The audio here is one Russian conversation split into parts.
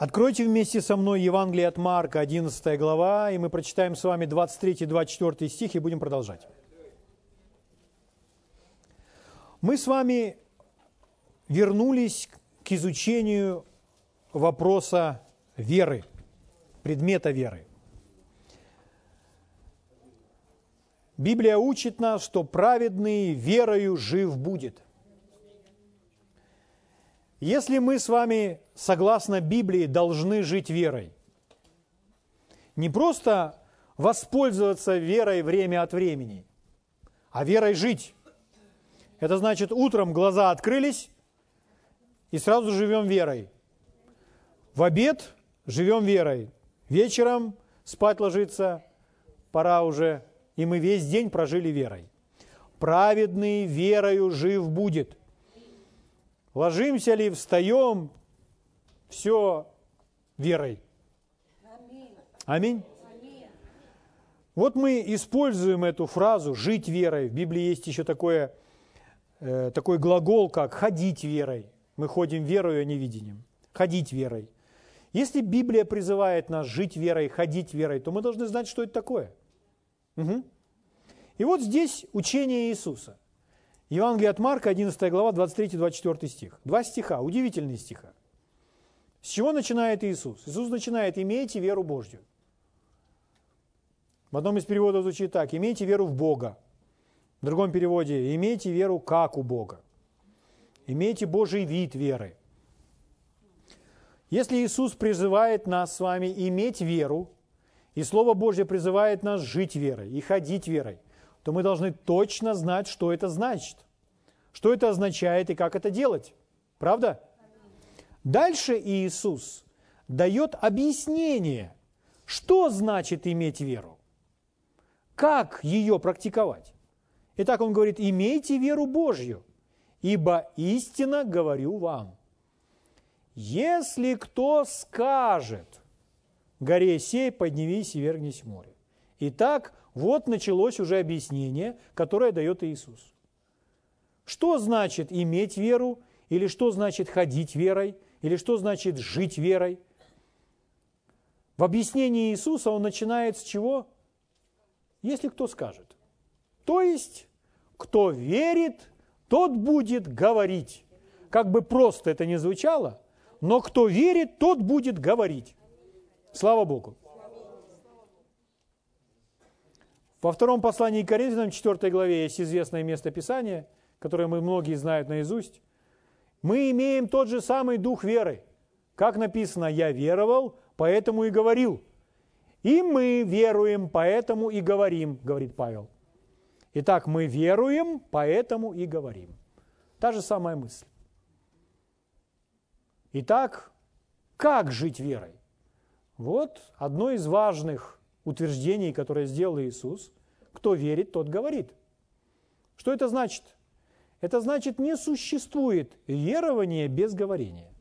Откройте вместе со мной Евангелие от Марка, 11 глава, и мы прочитаем с вами 23-24 стих и будем продолжать. Мы с вами вернулись к изучению вопроса веры, предмета веры. Библия учит нас, что праведный верою жив будет – если мы с вами, согласно Библии, должны жить верой, не просто воспользоваться верой время от времени, а верой жить. Это значит, утром глаза открылись, и сразу живем верой. В обед живем верой. Вечером спать ложиться, пора уже, и мы весь день прожили верой. Праведный верою жив будет. Ложимся ли, встаем, все верой. Аминь. Вот мы используем эту фразу «жить верой». В Библии есть еще такое, э, такой глагол, как «ходить верой». Мы ходим верою, а не видением. Ходить верой. Если Библия призывает нас жить верой, ходить верой, то мы должны знать, что это такое. Угу. И вот здесь учение Иисуса. Евангелие от Марка, 11 глава, 23-24 стих. Два стиха, удивительные стиха. С чего начинает Иисус? Иисус начинает «имейте веру Божью». В одном из переводов звучит так «имейте веру в Бога». В другом переводе «имейте веру как у Бога». Имейте Божий вид веры. Если Иисус призывает нас с вами иметь веру, и Слово Божье призывает нас жить верой и ходить верой, то мы должны точно знать, что это значит, что это означает и как это делать. Правда? Дальше Иисус дает объяснение, что значит иметь веру, как ее практиковать. Итак, он говорит, имейте веру Божью, ибо истинно говорю вам. Если кто скажет, горе сей, поднимись и вернись в море. Итак, вот началось уже объяснение, которое дает Иисус. Что значит иметь веру, или что значит ходить верой, или что значит жить верой? В объяснении Иисуса он начинает с чего? Если кто скажет. То есть, кто верит, тот будет говорить. Как бы просто это ни звучало, но кто верит, тот будет говорить. Слава Богу. Во втором послании к Коринфянам, 4 главе, есть известное место Писания, которое мы многие знают наизусть. Мы имеем тот же самый дух веры. Как написано, я веровал, поэтому и говорил. И мы веруем, поэтому и говорим, говорит Павел. Итак, мы веруем, поэтому и говорим. Та же самая мысль. Итак, как жить верой? Вот одно из важных утверждений, которое сделал Иисус. Кто верит, тот говорит. Что это значит? Это значит, не существует верования без говорения.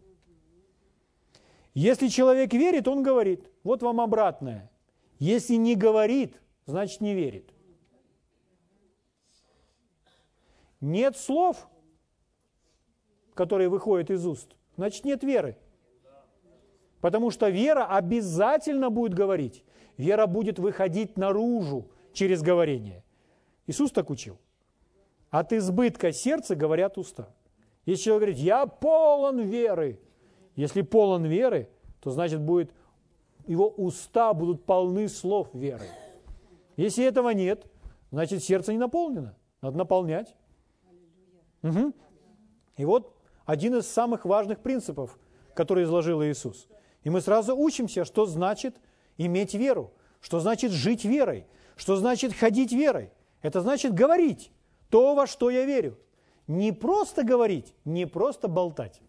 Если человек верит, он говорит. Вот вам обратное. Если не говорит, значит не верит. Нет слов, которые выходят из уст, значит нет веры. Потому что вера обязательно будет говорить. Вера будет выходить наружу через говорение. Иисус так учил. От избытка сердца говорят уста. Если человек говорит, я полон веры, если полон веры, то значит будет, его уста будут полны слов веры. Если этого нет, значит сердце не наполнено. Надо наполнять. Угу. И вот один из самых важных принципов, который изложил Иисус. И мы сразу учимся, что значит иметь веру. Что значит жить верой? Что значит ходить верой? Это значит говорить то, во что я верю. Не просто говорить, не просто болтать,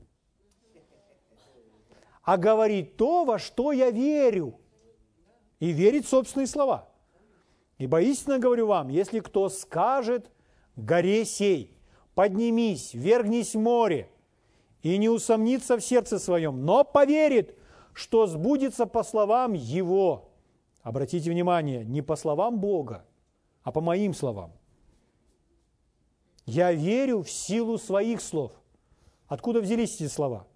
а говорить то, во что я верю. И верить собственные слова. Ибо истинно говорю вам, если кто скажет горе сей, поднимись, вергнись в море, и не усомнится в сердце своем, но поверит, что сбудется по словам Его. Обратите внимание, не по словам Бога, а по моим словам. Я верю в силу своих слов. Откуда взялись эти слова?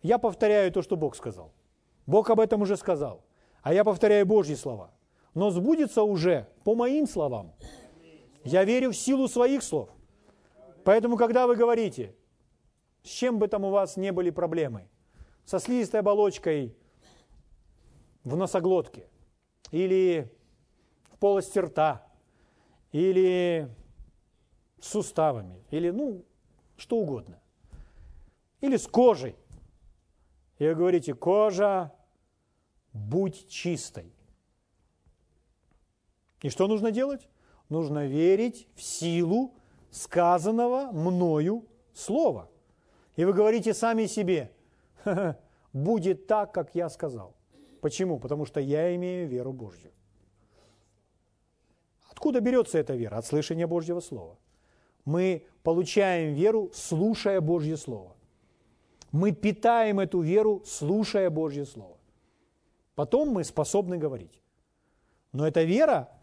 Я повторяю то, что Бог сказал. Бог об этом уже сказал. А я повторяю Божьи слова. Но сбудется уже по моим словам. Я верю в силу своих слов. Поэтому, когда вы говорите, с чем бы там у вас не были проблемы, со слизистой оболочкой в носоглотке, или в полости рта, или с суставами, или ну, что угодно, или с кожей. И вы говорите, кожа, будь чистой. И что нужно делать? Нужно верить в силу сказанного мною слова. И вы говорите сами себе, будет так, как я сказал. Почему? Потому что я имею веру Божью. Откуда берется эта вера? От слышания Божьего Слова. Мы получаем веру, слушая Божье Слово. Мы питаем эту веру, слушая Божье Слово. Потом мы способны говорить. Но эта вера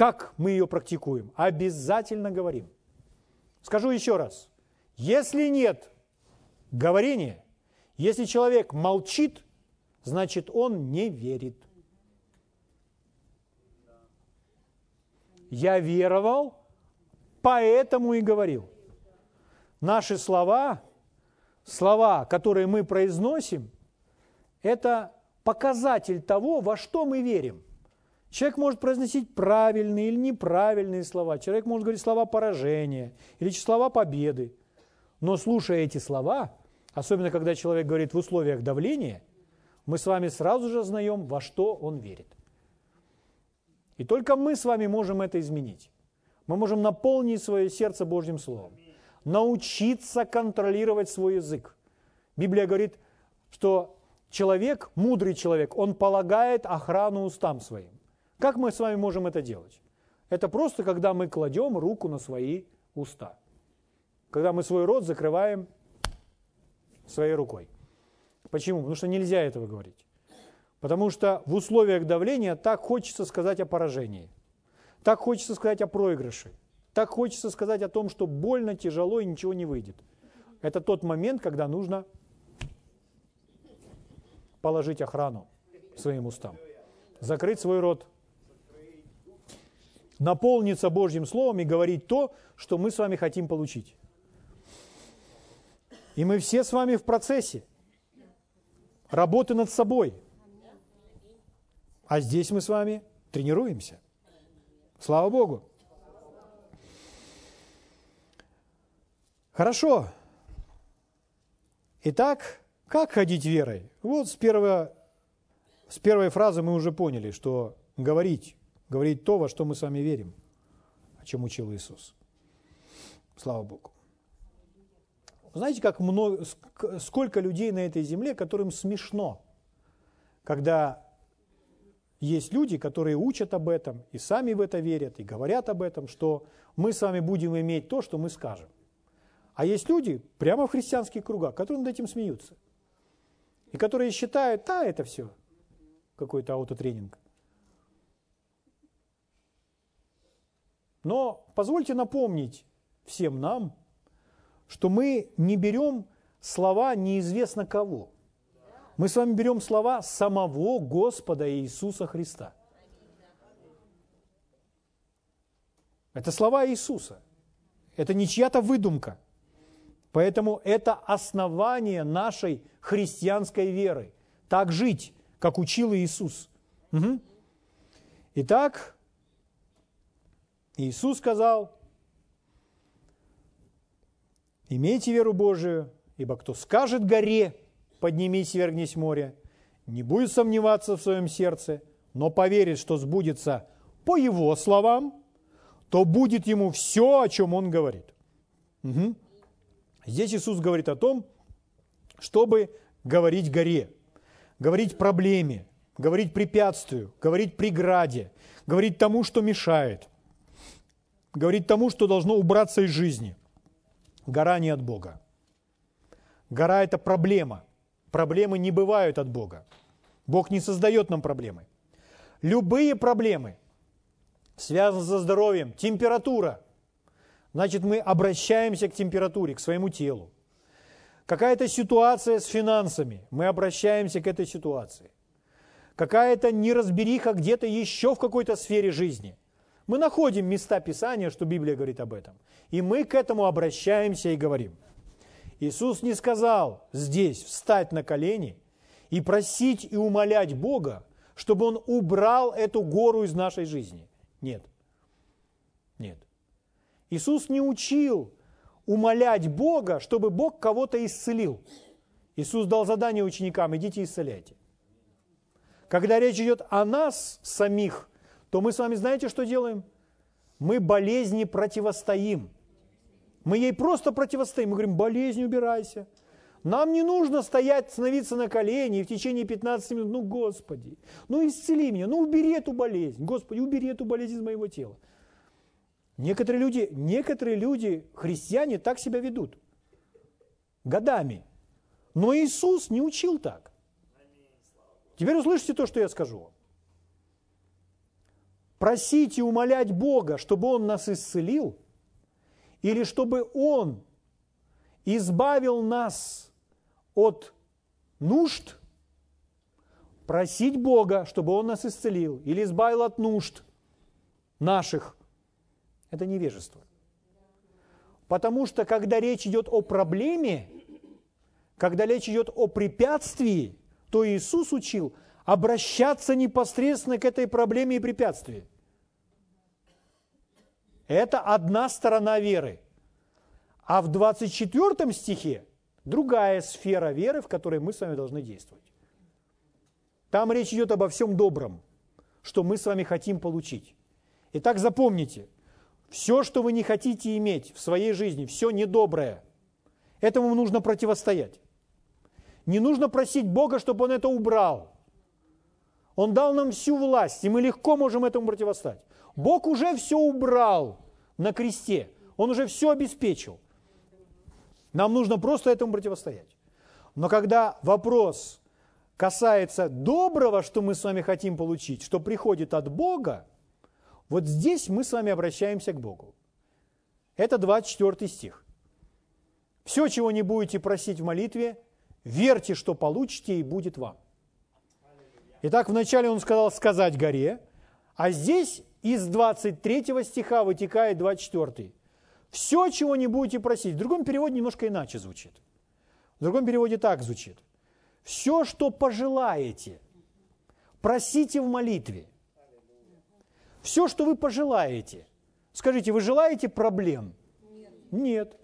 как мы ее практикуем? Обязательно говорим. Скажу еще раз. Если нет говорения, если человек молчит, значит он не верит. Я веровал, поэтому и говорил. Наши слова, слова, которые мы произносим, это показатель того, во что мы верим – Человек может произносить правильные или неправильные слова. Человек может говорить слова поражения или слова победы. Но слушая эти слова, особенно когда человек говорит в условиях давления, мы с вами сразу же знаем, во что он верит. И только мы с вами можем это изменить. Мы можем наполнить свое сердце Божьим Словом, научиться контролировать свой язык. Библия говорит, что человек, мудрый человек, он полагает охрану устам своим. Как мы с вами можем это делать? Это просто, когда мы кладем руку на свои уста. Когда мы свой рот закрываем своей рукой. Почему? Потому что нельзя этого говорить. Потому что в условиях давления так хочется сказать о поражении. Так хочется сказать о проигрыше. Так хочется сказать о том, что больно, тяжело и ничего не выйдет. Это тот момент, когда нужно положить охрану своим устам. Закрыть свой рот, наполниться Божьим Словом и говорить то, что мы с вами хотим получить. И мы все с вами в процессе работы над собой. А здесь мы с вами тренируемся. Слава Богу. Хорошо. Итак, как ходить верой? Вот с, первого, с первой фразы мы уже поняли, что говорить говорить то, во что мы с вами верим, о чем учил Иисус. Слава Богу. Знаете, как много, сколько людей на этой земле, которым смешно, когда есть люди, которые учат об этом, и сами в это верят, и говорят об этом, что мы с вами будем иметь то, что мы скажем. А есть люди, прямо в христианских кругах, которые над этим смеются. И которые считают, да, это все какой-то аутотренинг. Но позвольте напомнить всем нам, что мы не берем слова неизвестно кого. Мы с вами берем слова самого Господа Иисуса Христа. Это слова Иисуса. Это не чья-то выдумка. Поэтому это основание нашей христианской веры. Так жить, как учил Иисус. Угу. Итак, Иисус сказал, имейте веру Божию, ибо кто скажет горе, поднимись, вергнись море, не будет сомневаться в своем сердце, но поверит, что сбудется по его словам, то будет ему все, о чем он говорит. Угу. Здесь Иисус говорит о том, чтобы говорить горе, говорить проблеме, говорить препятствию, говорить преграде, говорить тому, что мешает говорит тому, что должно убраться из жизни. Гора не от Бога. Гора – это проблема. Проблемы не бывают от Бога. Бог не создает нам проблемы. Любые проблемы связаны со здоровьем, температура. Значит, мы обращаемся к температуре, к своему телу. Какая-то ситуация с финансами, мы обращаемся к этой ситуации. Какая-то неразбериха где-то еще в какой-то сфере жизни. Мы находим места Писания, что Библия говорит об этом. И мы к этому обращаемся и говорим. Иисус не сказал здесь встать на колени и просить и умолять Бога, чтобы Он убрал эту гору из нашей жизни. Нет. Нет. Иисус не учил умолять Бога, чтобы Бог кого-то исцелил. Иисус дал задание ученикам, идите исцеляйте. Когда речь идет о нас самих, то мы с вами знаете, что делаем? Мы болезни противостоим. Мы ей просто противостоим. Мы говорим, болезнь, убирайся. Нам не нужно стоять, становиться на колени и в течение 15 минут, ну, Господи, ну, исцели меня, ну, убери эту болезнь, Господи, убери эту болезнь из моего тела. Некоторые люди, некоторые люди, христиане, так себя ведут. Годами. Но Иисус не учил так. Теперь услышите то, что я скажу. Просить и умолять Бога, чтобы Он нас исцелил, или чтобы Он избавил нас от нужд, просить Бога, чтобы Он нас исцелил, или избавил от нужд наших, это невежество. Потому что когда речь идет о проблеме, когда речь идет о препятствии, то Иисус учил обращаться непосредственно к этой проблеме и препятствию. Это одна сторона веры. А в 24 стихе другая сфера веры, в которой мы с вами должны действовать. Там речь идет обо всем добром, что мы с вами хотим получить. Итак, запомните – все, что вы не хотите иметь в своей жизни, все недоброе, этому нужно противостоять. Не нужно просить Бога, чтобы Он это убрал. Он дал нам всю власть, и мы легко можем этому противостать. Бог уже все убрал на кресте. Он уже все обеспечил. Нам нужно просто этому противостоять. Но когда вопрос касается доброго, что мы с вами хотим получить, что приходит от Бога, вот здесь мы с вами обращаемся к Богу. Это 24 стих. Все, чего не будете просить в молитве, верьте, что получите, и будет вам. Итак, вначале он сказал сказать горе, а здесь из 23 стиха вытекает 24. Все, чего не будете просить. В другом переводе немножко иначе звучит. В другом переводе так звучит. Все, что пожелаете, просите в молитве. Все, что вы пожелаете. Скажите, вы желаете проблем? Нет. Нет.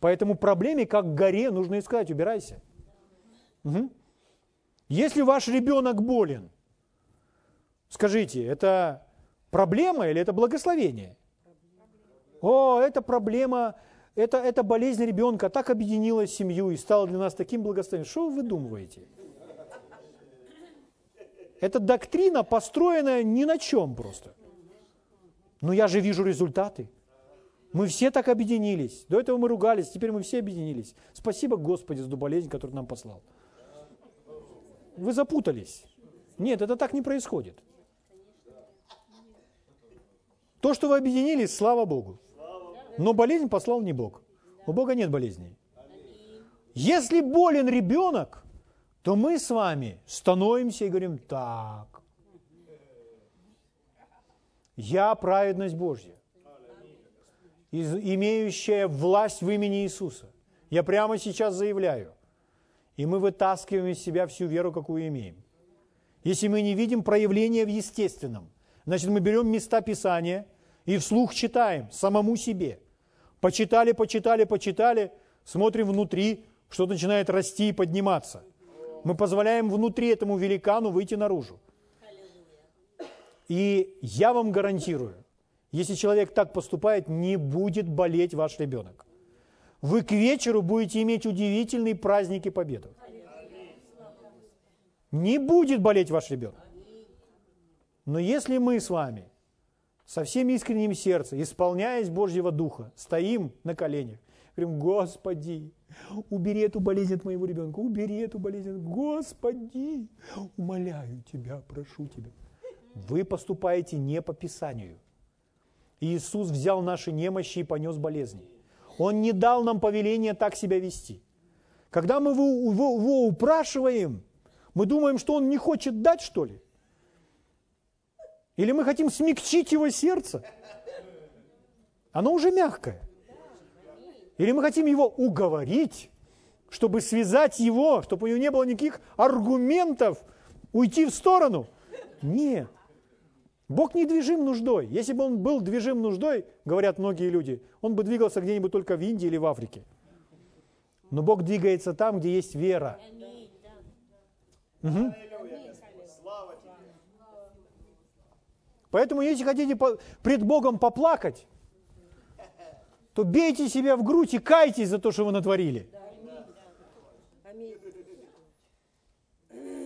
Поэтому проблеме, как горе, нужно искать, убирайся. Угу. Если ваш ребенок болен, скажите, это проблема или это благословение? О, это проблема, это, это болезнь ребенка, так объединила семью и стала для нас таким благословением. Что вы выдумываете? Это доктрина, построенная ни на чем просто. Но я же вижу результаты. Мы все так объединились. До этого мы ругались, теперь мы все объединились. Спасибо Господи за ту болезнь, которую нам послал. Вы запутались. Нет, это так не происходит. То, что вы объединились, слава Богу. Но болезнь послал не Бог. У Бога нет болезней. Если болен ребенок, то мы с вами становимся и говорим, так, я праведность Божья, имеющая власть в имени Иисуса. Я прямо сейчас заявляю. И мы вытаскиваем из себя всю веру, какую имеем. Если мы не видим проявления в естественном, значит, мы берем места Писания и вслух читаем самому себе. Почитали, почитали, почитали, смотрим внутри, что начинает расти и подниматься. Мы позволяем внутри этому великану выйти наружу. И я вам гарантирую, если человек так поступает, не будет болеть ваш ребенок. Вы к вечеру будете иметь удивительные праздники победы. Не будет болеть ваш ребенок. Но если мы с вами со всем искренним сердцем, исполняясь Божьего Духа, стоим на коленях, говорим, Господи, убери эту болезнь от моего ребенка, убери эту болезнь, Господи, умоляю Тебя, прошу Тебя. Вы поступаете не по Писанию. Иисус взял наши немощи и понес болезни. Он не дал нам повеления так себя вести. Когда мы его, его, его упрашиваем, мы думаем, что он не хочет дать, что ли? Или мы хотим смягчить его сердце? Оно уже мягкое. Или мы хотим его уговорить, чтобы связать его, чтобы у него не было никаких аргументов уйти в сторону? Нет. Бог не движим нуждой. Если бы он был движим нуждой, говорят многие люди, он бы двигался где-нибудь только в Индии или в Африке. Но Бог двигается там, где есть вера. Угу. Поэтому, если хотите пред Богом поплакать, то бейте себя в грудь и кайтесь за то, что вы натворили.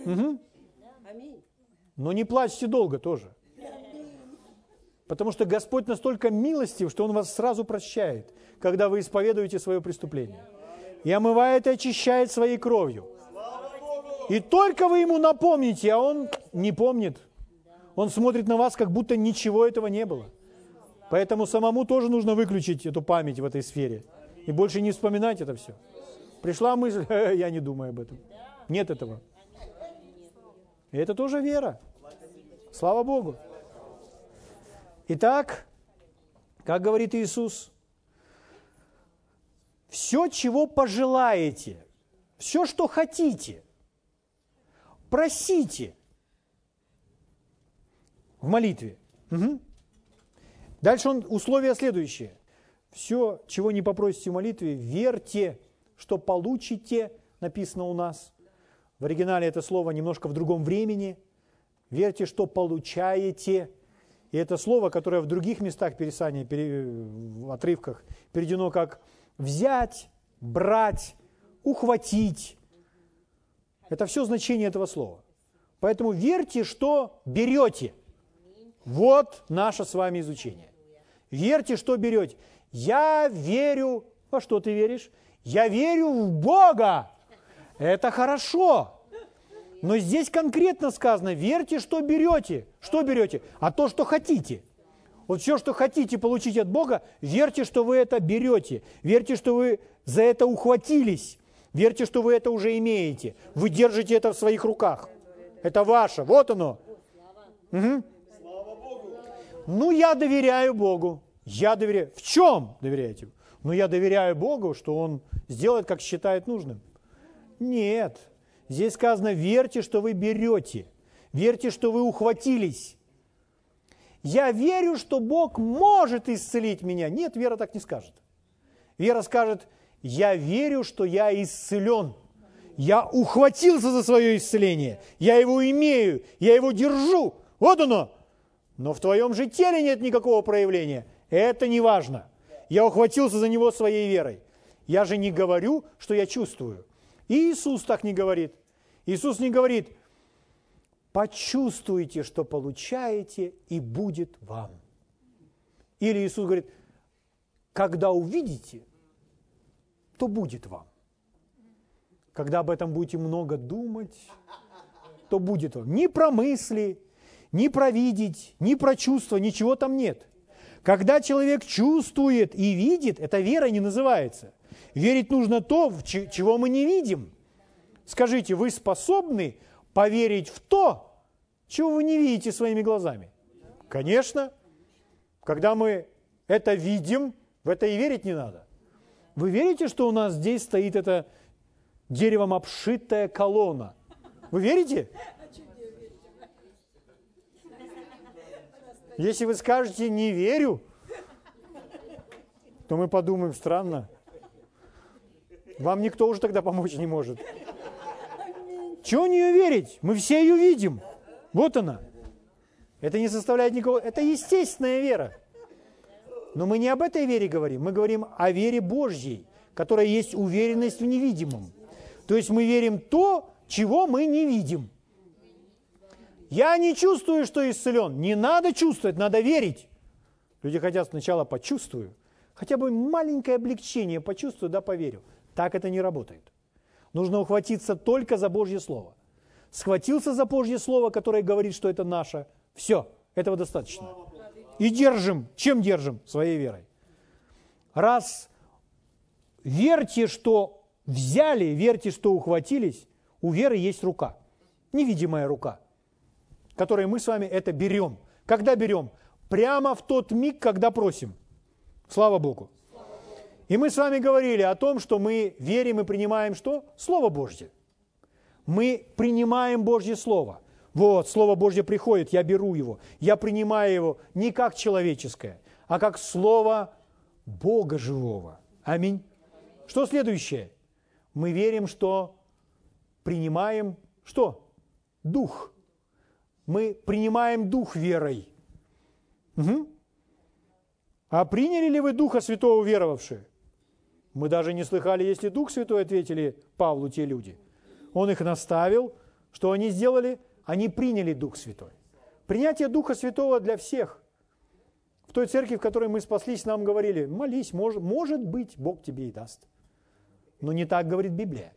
Угу. Но не плачьте долго тоже. Потому что Господь настолько милостив, что Он вас сразу прощает, когда вы исповедуете свое преступление. И омывает и очищает своей кровью. И только вы Ему напомните, а Он не помнит. Он смотрит на вас, как будто ничего этого не было. Поэтому самому тоже нужно выключить эту память в этой сфере. И больше не вспоминать это все. Пришла мысль, я не думаю об этом. Нет этого. И это тоже вера. Слава Богу. Итак, как говорит Иисус, все, чего пожелаете, все, что хотите, просите в молитве. Угу. Дальше он условие следующее. Все, чего не попросите в молитве, верьте, что получите, написано у нас. В оригинале это слово немножко в другом времени. Верьте, что получаете. И это слово, которое в других местах Писания, в отрывках, переведено как взять, брать, ухватить. Это все значение этого слова. Поэтому верьте, что берете. Вот наше с вами изучение. Верьте, что берете. Я верю. Во что ты веришь? Я верю в Бога. Это хорошо. Но здесь конкретно сказано, верьте, что берете. Что берете? А то, что хотите. Вот все, что хотите получить от Бога, верьте, что вы это берете. Верьте, что вы за это ухватились. Верьте, что вы это уже имеете. Вы держите это в своих руках. Это ваше. Вот оно. Угу. Ну, я доверяю Богу. Я доверяю. В чем доверяете? Ну, я доверяю Богу, что Он сделает, как считает нужным. Нет. Здесь сказано, верьте, что вы берете. Верьте, что вы ухватились. Я верю, что Бог может исцелить меня. Нет, вера так не скажет. Вера скажет, я верю, что я исцелен. Я ухватился за свое исцеление. Я его имею, я его держу. Вот оно но в твоем же теле нет никакого проявления. Это не важно. Я ухватился за него своей верой. Я же не говорю, что я чувствую. Иисус так не говорит. Иисус не говорит, почувствуйте, что получаете, и будет вам. Или Иисус говорит, когда увидите, то будет вам. Когда об этом будете много думать, то будет вам. Не про мысли, ни про видеть, ни про чувство, ничего там нет. Когда человек чувствует и видит, это вера не называется. Верить нужно то, чего мы не видим. Скажите, вы способны поверить в то, чего вы не видите своими глазами? Конечно. Когда мы это видим, в это и верить не надо. Вы верите, что у нас здесь стоит эта деревом обшитая колонна? Вы верите? Если вы скажете «не верю», то мы подумаем, странно. Вам никто уже тогда помочь не может. Чего в нее верить? Мы все ее видим. Вот она. Это не составляет никого... Это естественная вера. Но мы не об этой вере говорим. Мы говорим о вере Божьей, которая есть уверенность в невидимом. То есть мы верим то, чего мы не видим. Я не чувствую, что исцелен. Не надо чувствовать, надо верить. Люди хотят сначала почувствую, хотя бы маленькое облегчение почувствую, да поверю. Так это не работает. Нужно ухватиться только за Божье Слово. Схватился за Божье Слово, которое говорит, что это наше. Все, этого достаточно. И держим. Чем держим? Своей верой. Раз верьте, что взяли, верьте, что ухватились, у веры есть рука, невидимая рука, которой мы с вами это берем. Когда берем? Прямо в тот миг, когда просим. Слава Богу. И мы с вами говорили о том, что мы верим и принимаем что? Слово Божье. Мы принимаем Божье Слово. Вот, Слово Божье приходит, я беру его. Я принимаю его не как человеческое, а как Слово Бога живого. Аминь. Что следующее? Мы верим, что принимаем что? Дух. Мы принимаем Дух верой. Угу. А приняли ли вы Духа Святого веровавшие? Мы даже не слыхали, если Дух Святой, ответили Павлу те люди. Он их наставил. Что они сделали? Они приняли Дух Святой. Принятие Духа Святого для всех. В той церкви, в которой мы спаслись, нам говорили, молись, может, может быть, Бог тебе и даст. Но не так говорит Библия.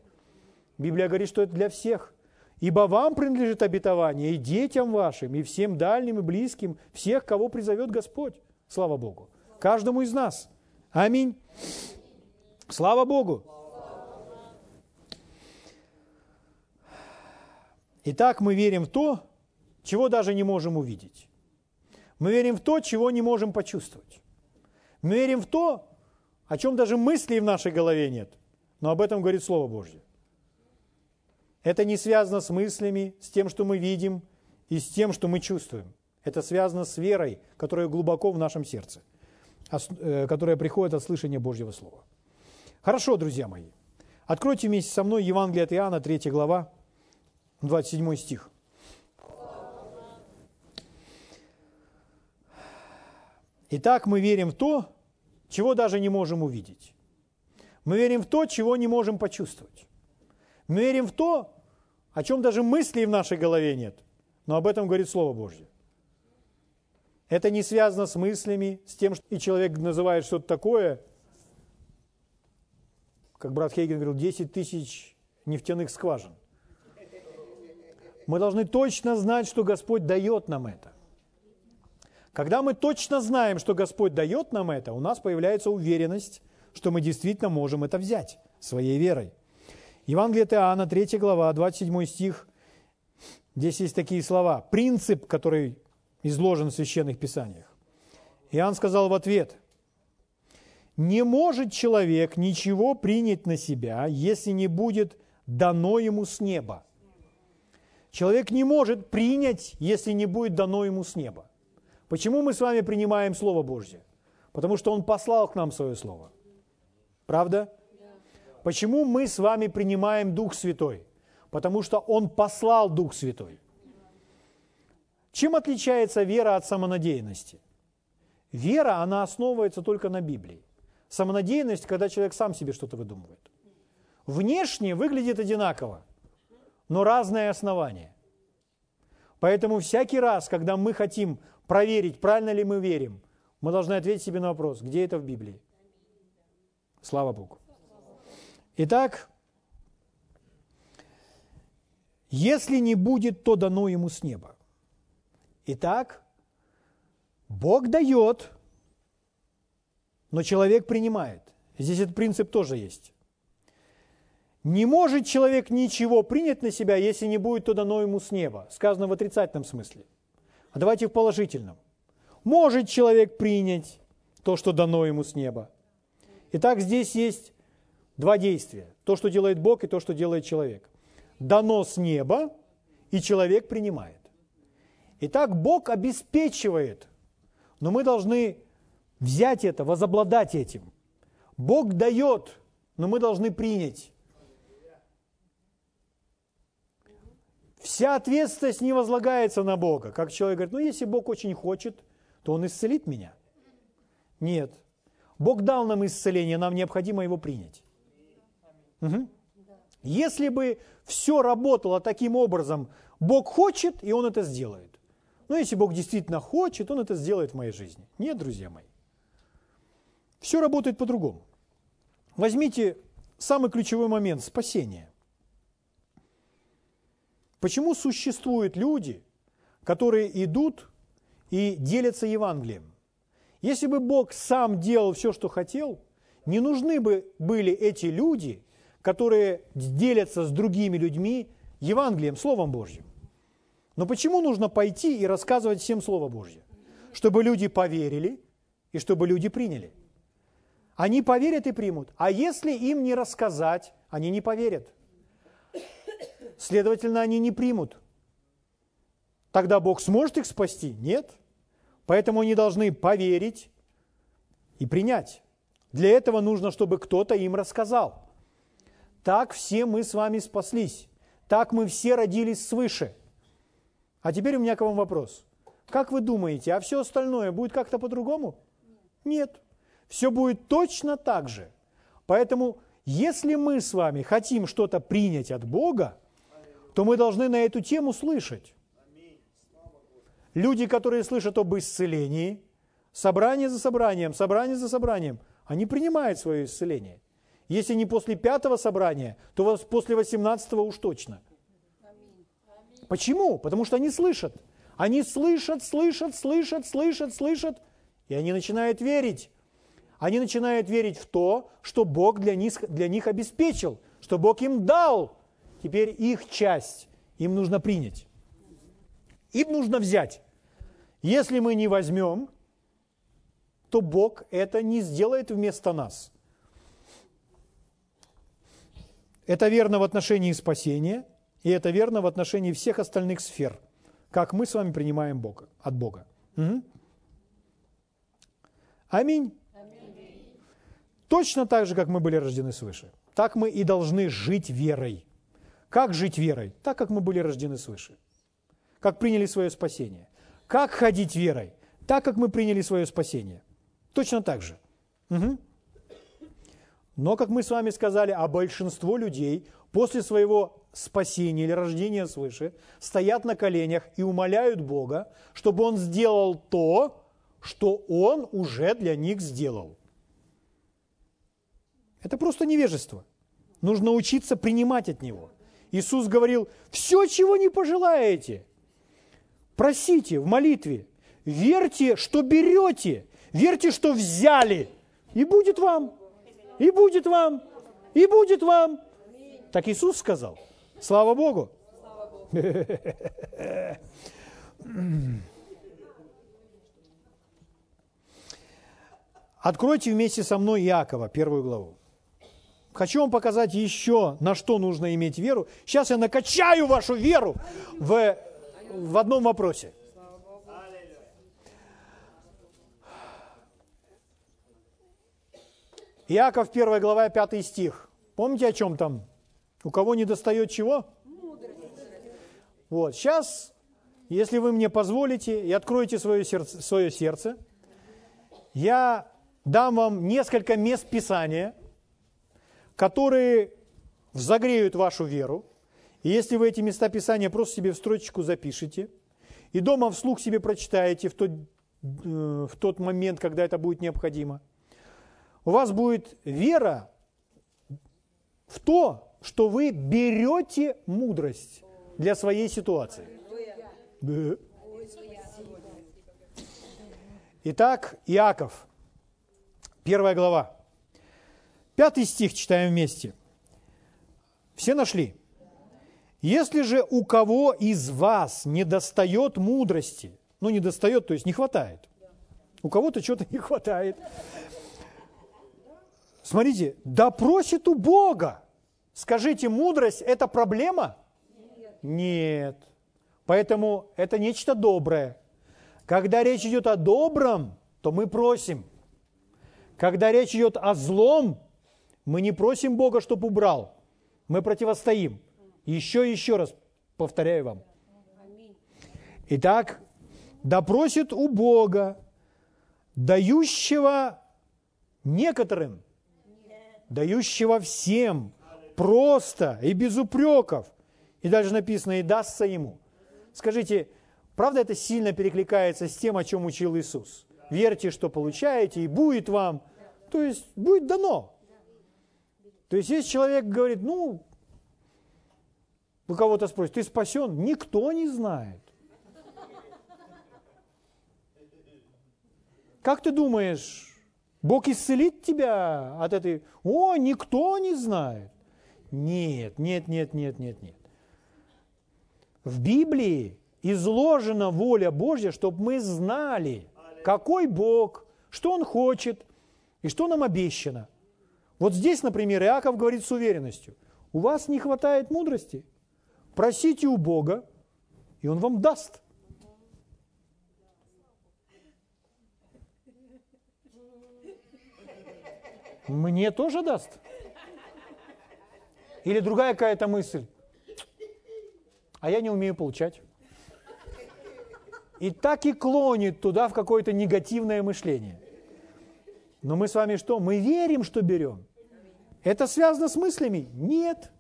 Библия говорит, что это для всех. Ибо вам принадлежит обетование и детям вашим, и всем дальним и близким, всех, кого призовет Господь. Слава Богу. Каждому из нас. Аминь. Слава Богу. Итак, мы верим в то, чего даже не можем увидеть. Мы верим в то, чего не можем почувствовать. Мы верим в то, о чем даже мыслей в нашей голове нет. Но об этом говорит Слово Божье. Это не связано с мыслями, с тем, что мы видим, и с тем, что мы чувствуем. Это связано с верой, которая глубоко в нашем сердце, э, которая приходит от слышания Божьего Слова. Хорошо, друзья мои. Откройте вместе со мной Евангелие от Иоанна, 3 глава, 27 стих. Итак, мы верим в то, чего даже не можем увидеть. Мы верим в то, чего не можем почувствовать. Мы верим в то, о чем даже мыслей в нашей голове нет. Но об этом говорит Слово Божье. Это не связано с мыслями, с тем, что и человек называет что-то такое, как брат Хейген говорил, 10 тысяч нефтяных скважин. Мы должны точно знать, что Господь дает нам это. Когда мы точно знаем, что Господь дает нам это, у нас появляется уверенность, что мы действительно можем это взять своей верой. Евангелие Иоанна, 3 глава, 27 стих. Здесь есть такие слова. Принцип, который изложен в священных писаниях. Иоанн сказал в ответ, «Не может человек ничего принять на себя, если не будет дано ему с неба». Человек не может принять, если не будет дано ему с неба. Почему мы с вами принимаем Слово Божье? Потому что Он послал к нам свое Слово. Правда? Почему мы с вами принимаем Дух Святой? Потому что Он послал Дух Святой. Чем отличается вера от самонадеянности? Вера, она основывается только на Библии. Самонадеянность, когда человек сам себе что-то выдумывает. Внешне выглядит одинаково, но разное основание. Поэтому всякий раз, когда мы хотим проверить, правильно ли мы верим, мы должны ответить себе на вопрос, где это в Библии. Слава Богу. Итак, если не будет, то дано ему с неба. Итак, Бог дает, но человек принимает. Здесь этот принцип тоже есть. Не может человек ничего принять на себя, если не будет то дано ему с неба. Сказано в отрицательном смысле. А давайте в положительном. Может человек принять то, что дано ему с неба. Итак, здесь есть два действия. То, что делает Бог, и то, что делает человек. Дано с неба, и человек принимает. Итак, Бог обеспечивает, но мы должны взять это, возобладать этим. Бог дает, но мы должны принять. Вся ответственность не возлагается на Бога. Как человек говорит, ну если Бог очень хочет, то Он исцелит меня. Нет. Бог дал нам исцеление, нам необходимо его принять. Угу. Если бы все работало таким образом, Бог хочет, и Он это сделает. Но если Бог действительно хочет, Он это сделает в моей жизни. Нет, друзья мои. Все работает по-другому. Возьмите самый ключевой момент – спасение. Почему существуют люди, которые идут и делятся Евангелием? Если бы Бог сам делал все, что хотел, не нужны бы были эти люди, которые делятся с другими людьми Евангелием, Словом Божьим. Но почему нужно пойти и рассказывать всем Слово Божье? Чтобы люди поверили и чтобы люди приняли. Они поверят и примут. А если им не рассказать, они не поверят. Следовательно, они не примут. Тогда Бог сможет их спасти? Нет. Поэтому они должны поверить и принять. Для этого нужно, чтобы кто-то им рассказал. Так все мы с вами спаслись. Так мы все родились свыше. А теперь у меня к вам вопрос. Как вы думаете, а все остальное будет как-то по-другому? Нет. Все будет точно так же. Поэтому, если мы с вами хотим что-то принять от Бога, то мы должны на эту тему слышать. Люди, которые слышат об исцелении, собрание за собранием, собрание за собранием, они принимают свое исцеление. Если не после пятого собрания, то после восемнадцатого уж точно. Почему? Потому что они слышат. Они слышат, слышат, слышат, слышат, слышат, и они начинают верить. Они начинают верить в то, что Бог для них, для них обеспечил, что Бог им дал. Теперь их часть им нужно принять. Им нужно взять. Если мы не возьмем, то Бог это не сделает вместо нас. Это верно в отношении спасения, и это верно в отношении всех остальных сфер, как мы с вами принимаем Бога, от Бога. Угу. Аминь. Точно так же, как мы были рождены свыше, так мы и должны жить верой. Как жить верой? Так, как мы были рождены свыше. Как приняли свое спасение. Как ходить верой? Так, как мы приняли свое спасение. Точно так же. Угу. Но, как мы с вами сказали, а большинство людей после своего спасения или рождения свыше стоят на коленях и умоляют Бога, чтобы Он сделал то, что Он уже для них сделал. Это просто невежество. Нужно учиться принимать от Него. Иисус говорил, все, чего не пожелаете, Просите в молитве. Верьте, что берете. Верьте, что взяли. И будет вам. И будет вам. И будет вам. Так Иисус сказал. Слава Богу. Откройте вместе со мной Иакова, первую главу. Хочу вам показать еще, на что нужно иметь веру. Сейчас я накачаю вашу веру в в одном вопросе. Иаков, 1 глава, 5 стих. Помните, о чем там? У кого не достает чего? Вот, сейчас, если вы мне позволите и откроете свое сердце, свое сердце, я дам вам несколько мест Писания, которые загреют вашу веру, и если вы эти места Писания просто себе в строчку запишете, и дома вслух себе прочитаете в тот, э, в тот момент, когда это будет необходимо, у вас будет вера в то, что вы берете мудрость для своей ситуации. Итак, Иаков, первая глава. Пятый стих читаем вместе. Все нашли? Если же у кого из вас не достает мудрости, ну не достает, то есть не хватает, у кого-то что-то не хватает, смотрите, допросит у Бога. Скажите, мудрость – это проблема? Нет. Поэтому это нечто доброе. Когда речь идет о добром, то мы просим. Когда речь идет о злом, мы не просим Бога, чтобы убрал. Мы противостоим. Еще и еще раз повторяю вам. Итак, допросит у Бога, дающего некоторым, дающего всем, просто и без упреков. И даже написано, и дастся ему. Скажите, правда это сильно перекликается с тем, о чем учил Иисус? Верьте, что получаете, и будет вам. То есть будет дано. То есть если человек говорит, ну, вы кого-то спросите, ты спасен? Никто не знает. Как ты думаешь, Бог исцелит тебя от этой? О, никто не знает. Нет, нет, нет, нет, нет, нет. В Библии изложена воля Божья, чтобы мы знали, какой Бог, что Он хочет и что нам обещано. Вот здесь, например, Иаков говорит с уверенностью, у вас не хватает мудрости, просите у Бога, и Он вам даст. Мне тоже даст. Или другая какая-то мысль. А я не умею получать. И так и клонит туда в какое-то негативное мышление. Но мы с вами что? Мы верим, что берем. Это связано с мыслями? Нет.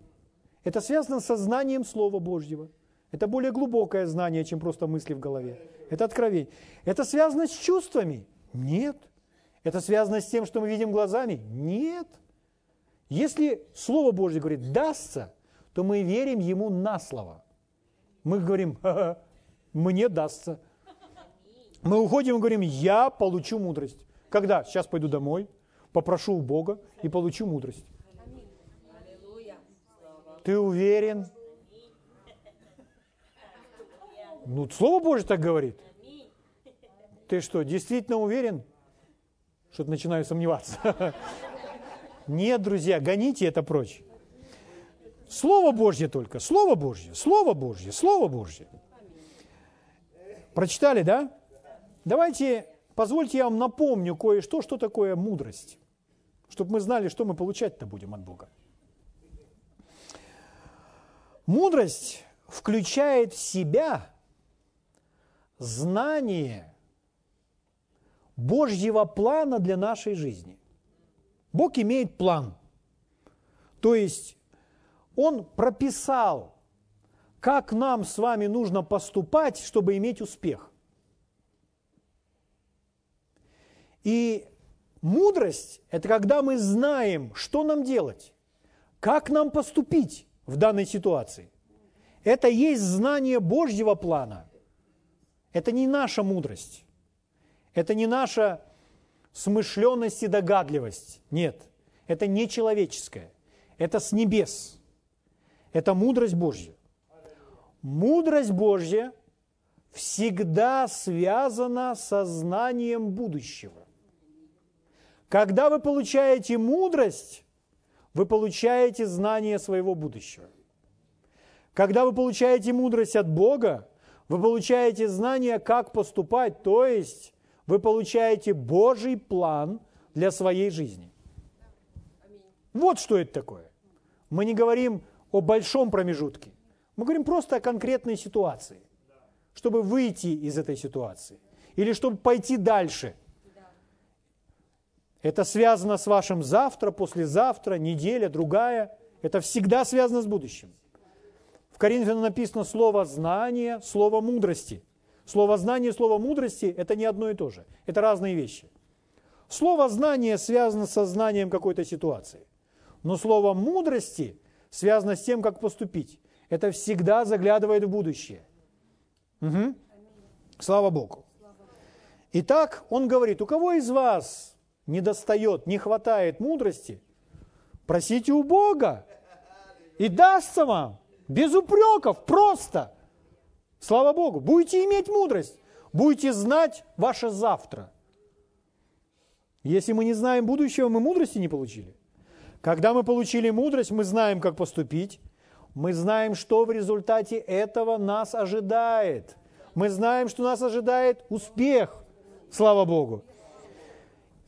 Это связано с знанием Слова Божьего. Это более глубокое знание, чем просто мысли в голове. Это откровение. Это связано с чувствами? Нет. Это связано с тем, что мы видим глазами? Нет. Если Слово Божье говорит «дастся», то мы верим Ему на слово. Мы говорим «мне дастся». Мы уходим и говорим «я получу мудрость». Когда? Сейчас пойду домой, попрошу у Бога и получу мудрость. Ты уверен? Ну, Слово Божье так говорит. Ты что, действительно уверен? Что-то начинаю сомневаться. Нет, друзья, гоните это прочь. Слово Божье только, Слово Божье, Слово Божье, Слово Божье. Прочитали, да? Давайте, позвольте я вам напомню кое-что, что такое мудрость, чтобы мы знали, что мы получать-то будем от Бога. Мудрость включает в себя знание Божьего плана для нашей жизни. Бог имеет план. То есть Он прописал, как нам с вами нужно поступать, чтобы иметь успех. И мудрость – это когда мы знаем, что нам делать, как нам поступить в данной ситуации. Это есть знание Божьего плана. Это не наша мудрость. Это не наша смышленность и догадливость. Нет, это не человеческое. Это с небес. Это мудрость Божья. Мудрость Божья всегда связана со знанием будущего. Когда вы получаете мудрость, вы получаете знание своего будущего. Когда вы получаете мудрость от Бога, вы получаете знание, как поступать, то есть вы получаете Божий план для своей жизни. Вот что это такое. Мы не говорим о большом промежутке. Мы говорим просто о конкретной ситуации, чтобы выйти из этой ситуации или чтобы пойти дальше. Это связано с вашим завтра, послезавтра, неделя, другая. Это всегда связано с будущим. В Коринфянам написано слово знания, слово мудрости – Слово знание и слово мудрости – это не одно и то же. Это разные вещи. Слово знание связано со знанием какой-то ситуации. Но слово мудрости связано с тем, как поступить. Это всегда заглядывает в будущее. Угу. Слава Богу. Итак, он говорит, у кого из вас не достает, не хватает мудрости, просите у Бога, и дастся вам, без упреков, просто – Слава Богу, будете иметь мудрость, будете знать ваше завтра. Если мы не знаем будущего, мы мудрости не получили. Когда мы получили мудрость, мы знаем, как поступить, мы знаем, что в результате этого нас ожидает. Мы знаем, что нас ожидает успех, слава Богу.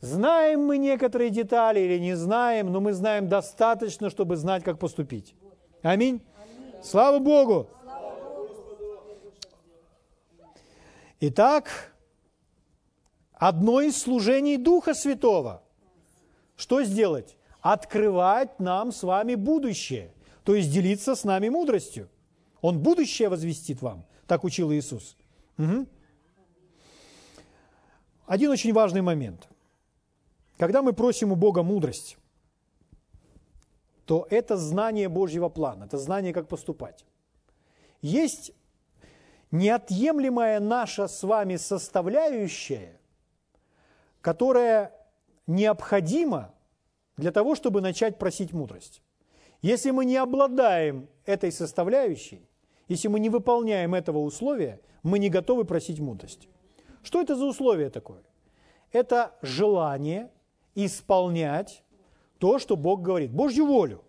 Знаем мы некоторые детали или не знаем, но мы знаем достаточно, чтобы знать, как поступить. Аминь. Слава Богу. Итак, одно из служений Духа Святого. Что сделать? Открывать нам с вами будущее, то есть делиться с нами мудростью. Он будущее возвестит вам, так учил Иисус. Угу. Один очень важный момент. Когда мы просим у Бога мудрость, то это знание Божьего плана, это знание, как поступать. Есть неотъемлемая наша с вами составляющая, которая необходима для того, чтобы начать просить мудрость. Если мы не обладаем этой составляющей, если мы не выполняем этого условия, мы не готовы просить мудрость. Что это за условие такое? Это желание исполнять то, что Бог говорит, Божью волю.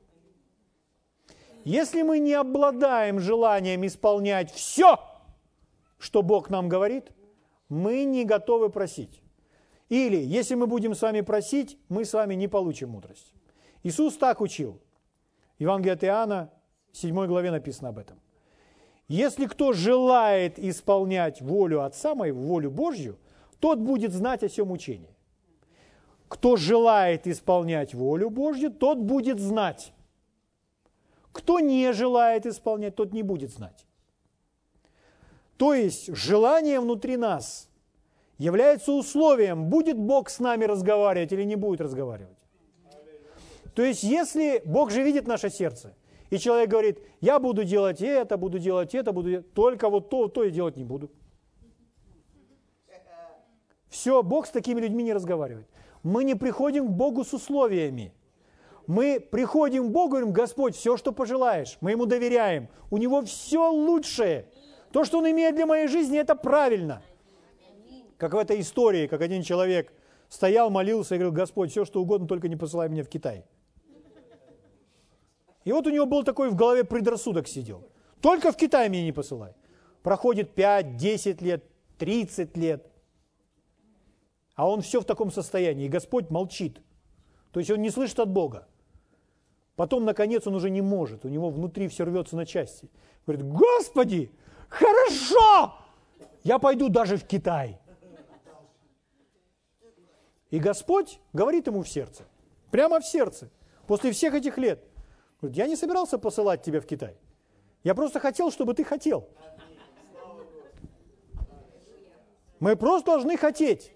Если мы не обладаем желанием исполнять все, что Бог нам говорит, мы не готовы просить. Или, если мы будем с вами просить, мы с вами не получим мудрость. Иисус так учил. Евангелие от Иоанна, 7 главе написано об этом. Если кто желает исполнять волю Отца моего, волю Божью, тот будет знать о всем учении. Кто желает исполнять волю Божью, тот будет знать. Кто не желает исполнять, тот не будет знать. То есть желание внутри нас является условием, будет Бог с нами разговаривать или не будет разговаривать. То есть если Бог же видит наше сердце, и человек говорит, я буду делать это, буду делать это, буду делать, только вот то, то и делать не буду. Все, Бог с такими людьми не разговаривает. Мы не приходим к Богу с условиями. Мы приходим к Богу и говорим, Господь, все, что пожелаешь, мы Ему доверяем. У Него все лучшее. То, что Он имеет для моей жизни, это правильно. Как в этой истории, как один человек стоял, молился и говорил, Господь, все, что угодно, только не посылай меня в Китай. И вот у него был такой в голове предрассудок сидел. Только в Китай меня не посылай. Проходит 5, 10 лет, 30 лет. А он все в таком состоянии. И Господь молчит. То есть он не слышит от Бога. Потом, наконец, он уже не может, у него внутри все рвется на части. Говорит, Господи, хорошо, я пойду даже в Китай. И Господь говорит ему в сердце, прямо в сердце, после всех этих лет, говорит, я не собирался посылать тебя в Китай. Я просто хотел, чтобы ты хотел. Мы просто должны хотеть.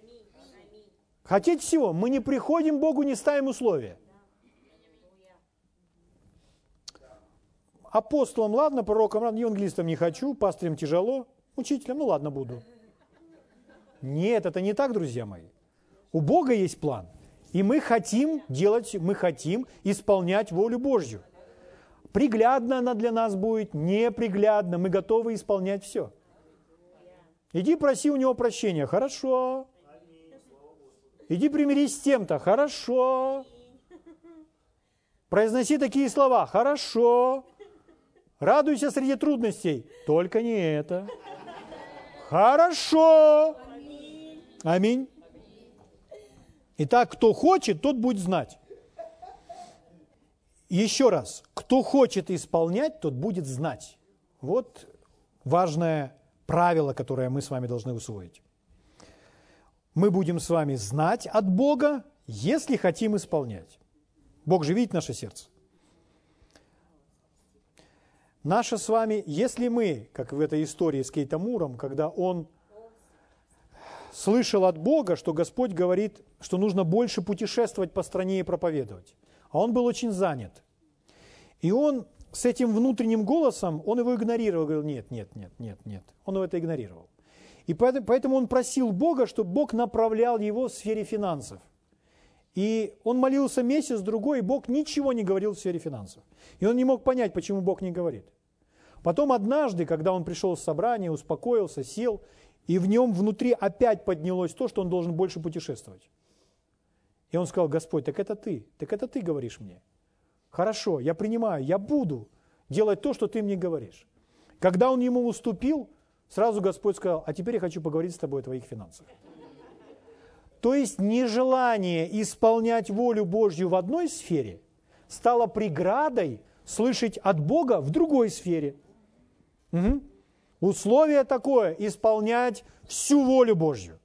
Хотеть всего. Мы не приходим к Богу, не ставим условия. Апостолом, ладно, пророком, ладно, евангелистом не хочу, пастырем тяжело, учителем, ну ладно, буду. Нет, это не так, друзья мои. У Бога есть план. И мы хотим делать, мы хотим исполнять волю Божью. Приглядно она для нас будет, неприглядно. Мы готовы исполнять все. Иди проси у него прощения. Хорошо. Иди примирись с тем-то. Хорошо. Произноси такие слова. Хорошо. Радуйся среди трудностей. Только не это. Хорошо. Аминь. Итак, кто хочет, тот будет знать. Еще раз, кто хочет исполнять, тот будет знать. Вот важное правило, которое мы с вами должны усвоить. Мы будем с вами знать от Бога, если хотим исполнять. Бог же видит наше сердце. Наше с вами, если мы, как в этой истории с Кейтамуром, когда он слышал от Бога, что Господь говорит, что нужно больше путешествовать по стране и проповедовать. А он был очень занят. И он с этим внутренним голосом, он его игнорировал, говорил, нет, нет, нет, нет, нет. Он его это игнорировал. И поэтому он просил Бога, чтобы Бог направлял его в сфере финансов. И он молился месяц, другой, и Бог ничего не говорил в сфере финансов. И он не мог понять, почему Бог не говорит. Потом однажды, когда он пришел с собрания, успокоился, сел, и в нем внутри опять поднялось то, что он должен больше путешествовать. И он сказал, Господь, так это ты, так это ты говоришь мне. Хорошо, я принимаю, я буду делать то, что ты мне говоришь. Когда он ему уступил, сразу Господь сказал, а теперь я хочу поговорить с тобой о твоих финансах. То есть нежелание исполнять волю Божью в одной сфере стало преградой слышать от Бога в другой сфере. Угу. Условие такое – исполнять всю волю Божью.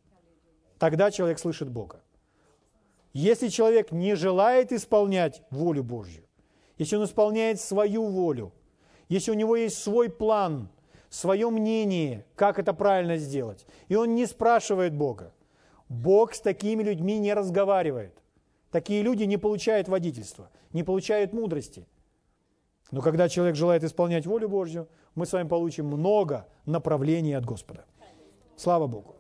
Тогда человек слышит Бога. Если человек не желает исполнять волю Божью, если он исполняет свою волю, если у него есть свой план, свое мнение, как это правильно сделать, и он не спрашивает Бога, Бог с такими людьми не разговаривает. Такие люди не получают водительства, не получают мудрости. Но когда человек желает исполнять волю Божью, мы с вами получим много направлений от Господа. Слава Богу.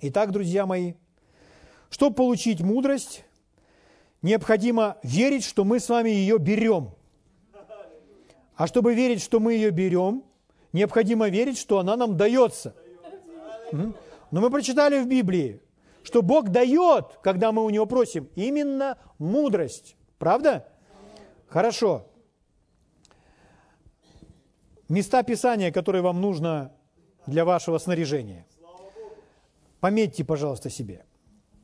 Итак, друзья мои, чтобы получить мудрость, необходимо верить, что мы с вами ее берем. А чтобы верить, что мы ее берем, необходимо верить, что она нам дается. Но мы прочитали в Библии, что Бог дает, когда мы у Него просим, именно мудрость. Правда? Хорошо. Места Писания, которые вам нужно для вашего снаряжения. Пометьте, пожалуйста, себе.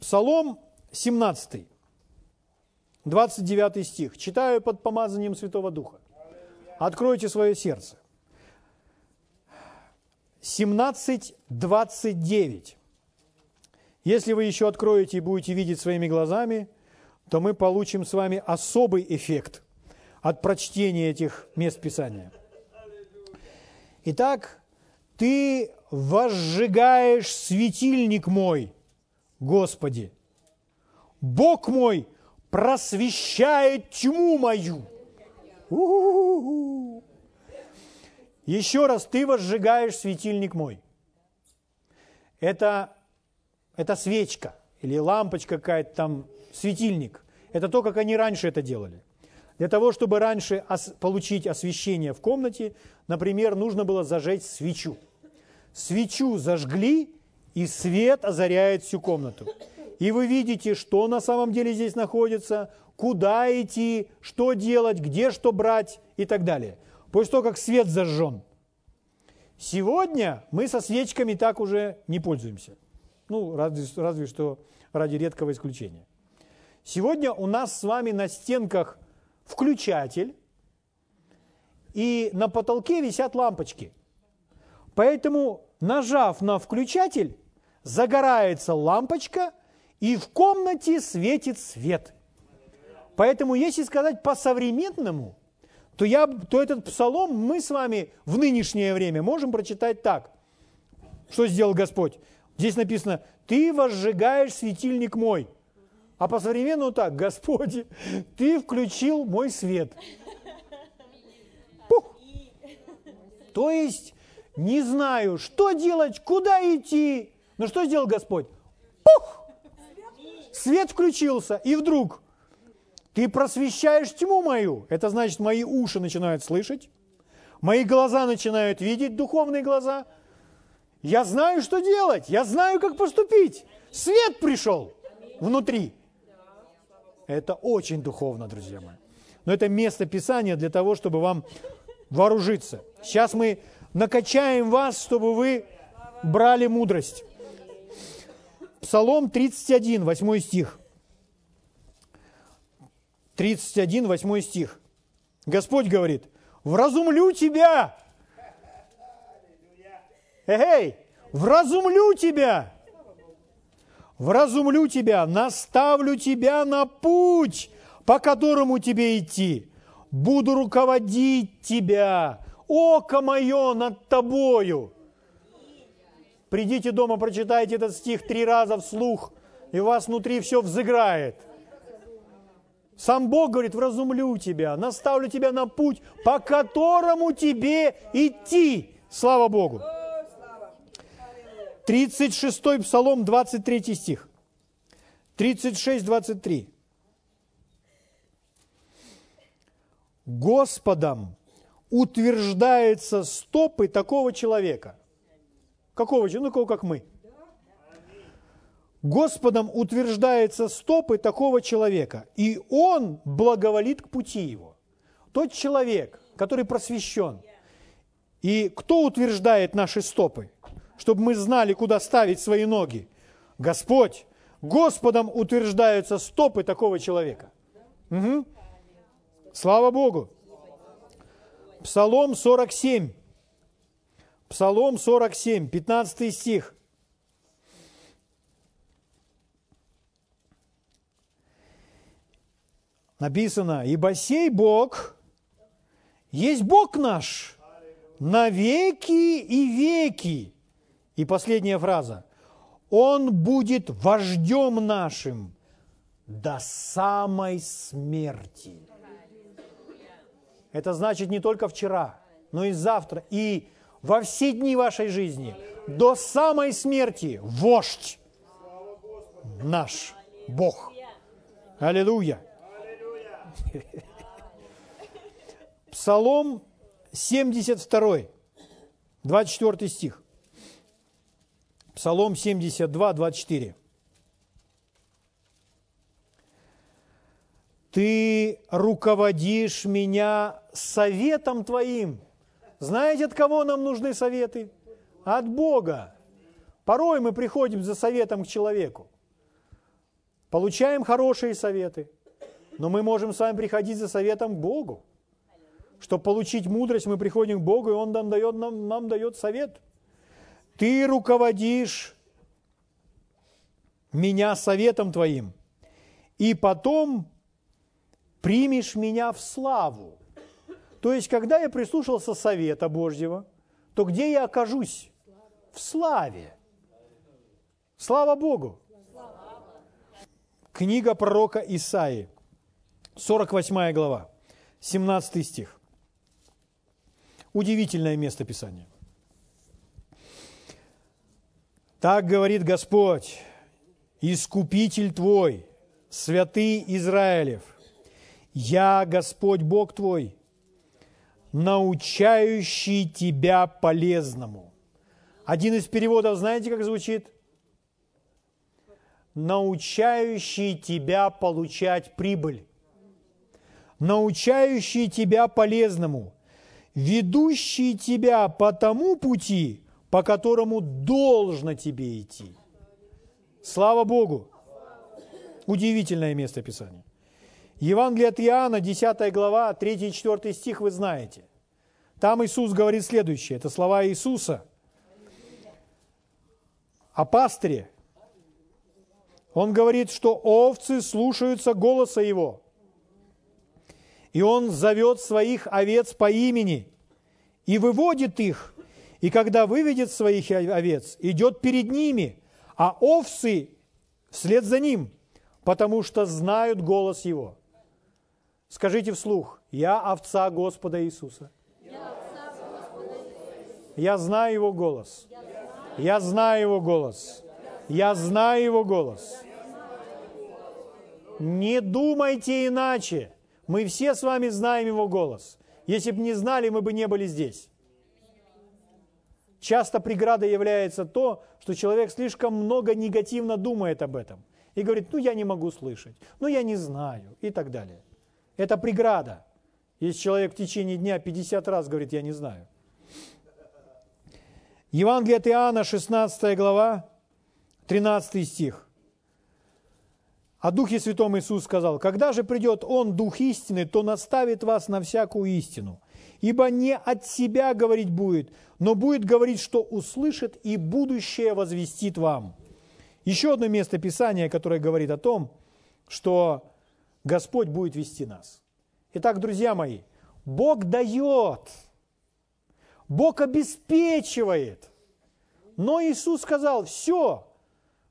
Псалом 17, 29 стих. Читаю под помазанием Святого Духа. Откройте свое сердце. 17, 29. Если вы еще откроете и будете видеть своими глазами, то мы получим с вами особый эффект от прочтения этих мест Писания. Итак, ты возжигаешь светильник мой, Господи. Бог мой просвещает тьму мою. У-у-у-у. Еще раз, ты возжигаешь светильник мой. Это, это свечка или лампочка какая-то там, светильник. Это то, как они раньше это делали. Для того, чтобы раньше ос- получить освещение в комнате, например, нужно было зажечь свечу. Свечу зажгли, и свет озаряет всю комнату. И вы видите, что на самом деле здесь находится, куда идти, что делать, где что брать и так далее после того, как свет зажжен. Сегодня мы со свечками так уже не пользуемся. Ну, разве, разве что ради редкого исключения. Сегодня у нас с вами на стенках включатель, и на потолке висят лампочки. Поэтому, нажав на включатель, загорается лампочка, и в комнате светит свет. Поэтому, если сказать по-современному, то, я, то этот псалом мы с вами в нынешнее время можем прочитать так. Что сделал Господь? Здесь написано, ты возжигаешь светильник мой. А по-современному так, Господи, ты включил мой свет. Пух. То есть, не знаю, что делать, куда идти. Но что сделал Господь? Пух! Свет включился, и вдруг ты просвещаешь тьму мою. Это значит, мои уши начинают слышать, мои глаза начинают видеть, духовные глаза. Я знаю, что делать, я знаю, как поступить. Свет пришел внутри. Это очень духовно, друзья мои. Но это место Писания для того, чтобы вам вооружиться. Сейчас мы накачаем вас, чтобы вы брали мудрость. Псалом 31, 8 стих. 31, 8 стих. Господь говорит, вразумлю тебя. Эй, вразумлю тебя. Вразумлю тебя, наставлю тебя на путь, по которому тебе идти. Буду руководить тебя, око мое над тобою. Придите дома, прочитайте этот стих три раза вслух, и у вас внутри все взыграет. Сам Бог говорит, вразумлю тебя, наставлю тебя на путь, по которому тебе идти. Слава Богу. 36 Псалом, 23 стих. 36, 23. Господом утверждается стопы такого человека. Какого человека? Ну, кого как мы. Господом утверждается стопы такого человека, и он благоволит к пути его. Тот человек, который просвещен. И кто утверждает наши стопы? Чтобы мы знали, куда ставить свои ноги. Господь. Господом утверждаются стопы такого человека. Угу. Слава Богу. Псалом 47. Псалом 47, 15 стих. Написано, «Ибо сей Бог есть Бог наш на веки и веки». И последняя фраза. «Он будет вождем нашим до самой смерти». Это значит не только вчера, но и завтра, и во все дни вашей жизни, до самой смерти, вождь наш Бог. Аллилуйя. Псалом 72, 24 стих. Псалом 72, 24. Ты руководишь меня советом Твоим. Знаете, от кого нам нужны советы? От Бога. Порой мы приходим за советом к человеку. Получаем хорошие советы, но мы можем с вами приходить за советом к Богу. Чтобы получить мудрость, мы приходим к Богу, и Он нам дает, нам, нам дает совет. Ты руководишь меня советом Твоим, и потом примешь меня в славу. То есть, когда я прислушался совета Божьего, то где я окажусь? В славе. Слава Богу! Книга пророка Исаи, 48 глава, 17 стих. Удивительное место Писания. Так говорит Господь, Искупитель твой, святый Израилев – я Господь Бог твой, научающий тебя полезному. Один из переводов, знаете, как звучит? Научающий тебя получать прибыль. Научающий тебя полезному. Ведущий тебя по тому пути, по которому должно тебе идти. Слава Богу! Удивительное место Писания. Евангелие от Иоанна, 10 глава, 3 и 4 стих вы знаете. Там Иисус говорит следующее. Это слова Иисуса о пастыре. Он говорит, что овцы слушаются голоса Его. И Он зовет своих овец по имени и выводит их. И когда выведет своих овец, идет перед ними, а овцы вслед за ним, потому что знают голос Его. Скажите вслух, я овца Господа Иисуса. Я знаю Его голос. Я знаю Его голос. Я знаю Его голос. Не думайте иначе. Мы все с вами знаем Его голос. Если бы не знали, мы бы не были здесь. Часто преградой является то, что человек слишком много негативно думает об этом. И говорит, ну я не могу слышать, ну я не знаю и так далее. Это преграда. Если человек в течение дня 50 раз говорит, я не знаю. Евангелие от Иоанна, 16 глава, 13 стих. О Духе Святом Иисус сказал, «Когда же придет Он, Дух истины, то наставит вас на всякую истину, ибо не от себя говорить будет, но будет говорить, что услышит, и будущее возвестит вам». Еще одно место Писания, которое говорит о том, что Господь будет вести нас. Итак, друзья мои, Бог дает, Бог обеспечивает. Но Иисус сказал, все,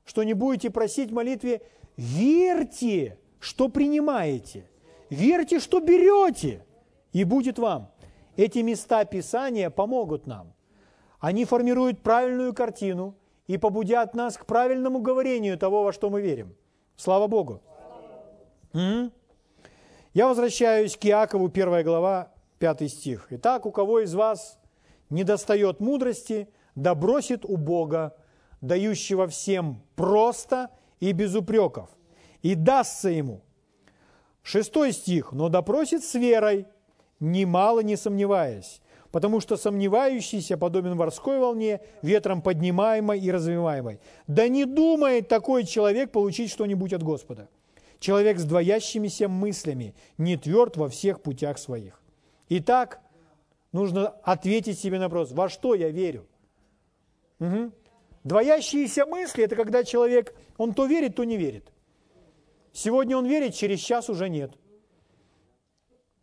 что не будете просить в молитве, верьте, что принимаете, верьте, что берете, и будет вам. Эти места Писания помогут нам. Они формируют правильную картину и побудят нас к правильному говорению того, во что мы верим. Слава Богу! М? Я возвращаюсь к Иакову, 1 глава, 5 стих. «Итак, у кого из вас не достает мудрости, да бросит у Бога, дающего всем просто и без упреков, и дастся ему». Шестой стих. «Но допросит с верой, немало не сомневаясь, потому что сомневающийся подобен морской волне, ветром поднимаемой и развиваемой. Да не думает такой человек получить что-нибудь от Господа. Человек с двоящимися мыслями, не тверд во всех путях своих. Итак, нужно ответить себе на вопрос, во что я верю? Угу. Двоящиеся мысли – это когда человек, он то верит, то не верит. Сегодня он верит, через час уже нет.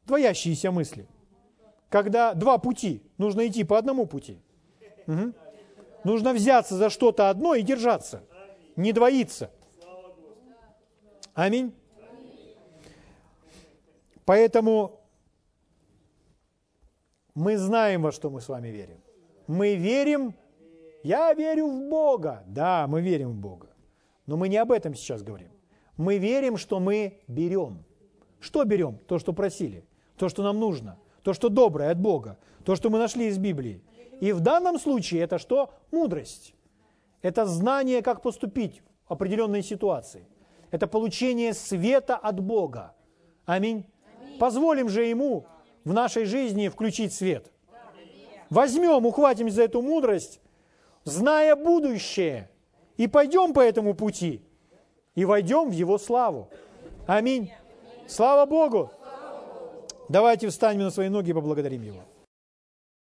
Двоящиеся мысли. Когда два пути, нужно идти по одному пути. Угу. Нужно взяться за что-то одно и держаться, не двоиться. Аминь. Поэтому мы знаем, во что мы с вами верим. Мы верим, я верю в Бога. Да, мы верим в Бога. Но мы не об этом сейчас говорим. Мы верим, что мы берем. Что берем? То, что просили, то, что нам нужно, то, что доброе от Бога, то, что мы нашли из Библии. И в данном случае это что? Мудрость. Это знание, как поступить в определенной ситуации. Это получение света от Бога. Аминь. Позволим же Ему в нашей жизни включить свет. Возьмем, ухватим за эту мудрость, зная будущее, и пойдем по этому пути, и войдем в Его славу. Аминь. Слава Богу! Давайте встанем на свои ноги и поблагодарим Его.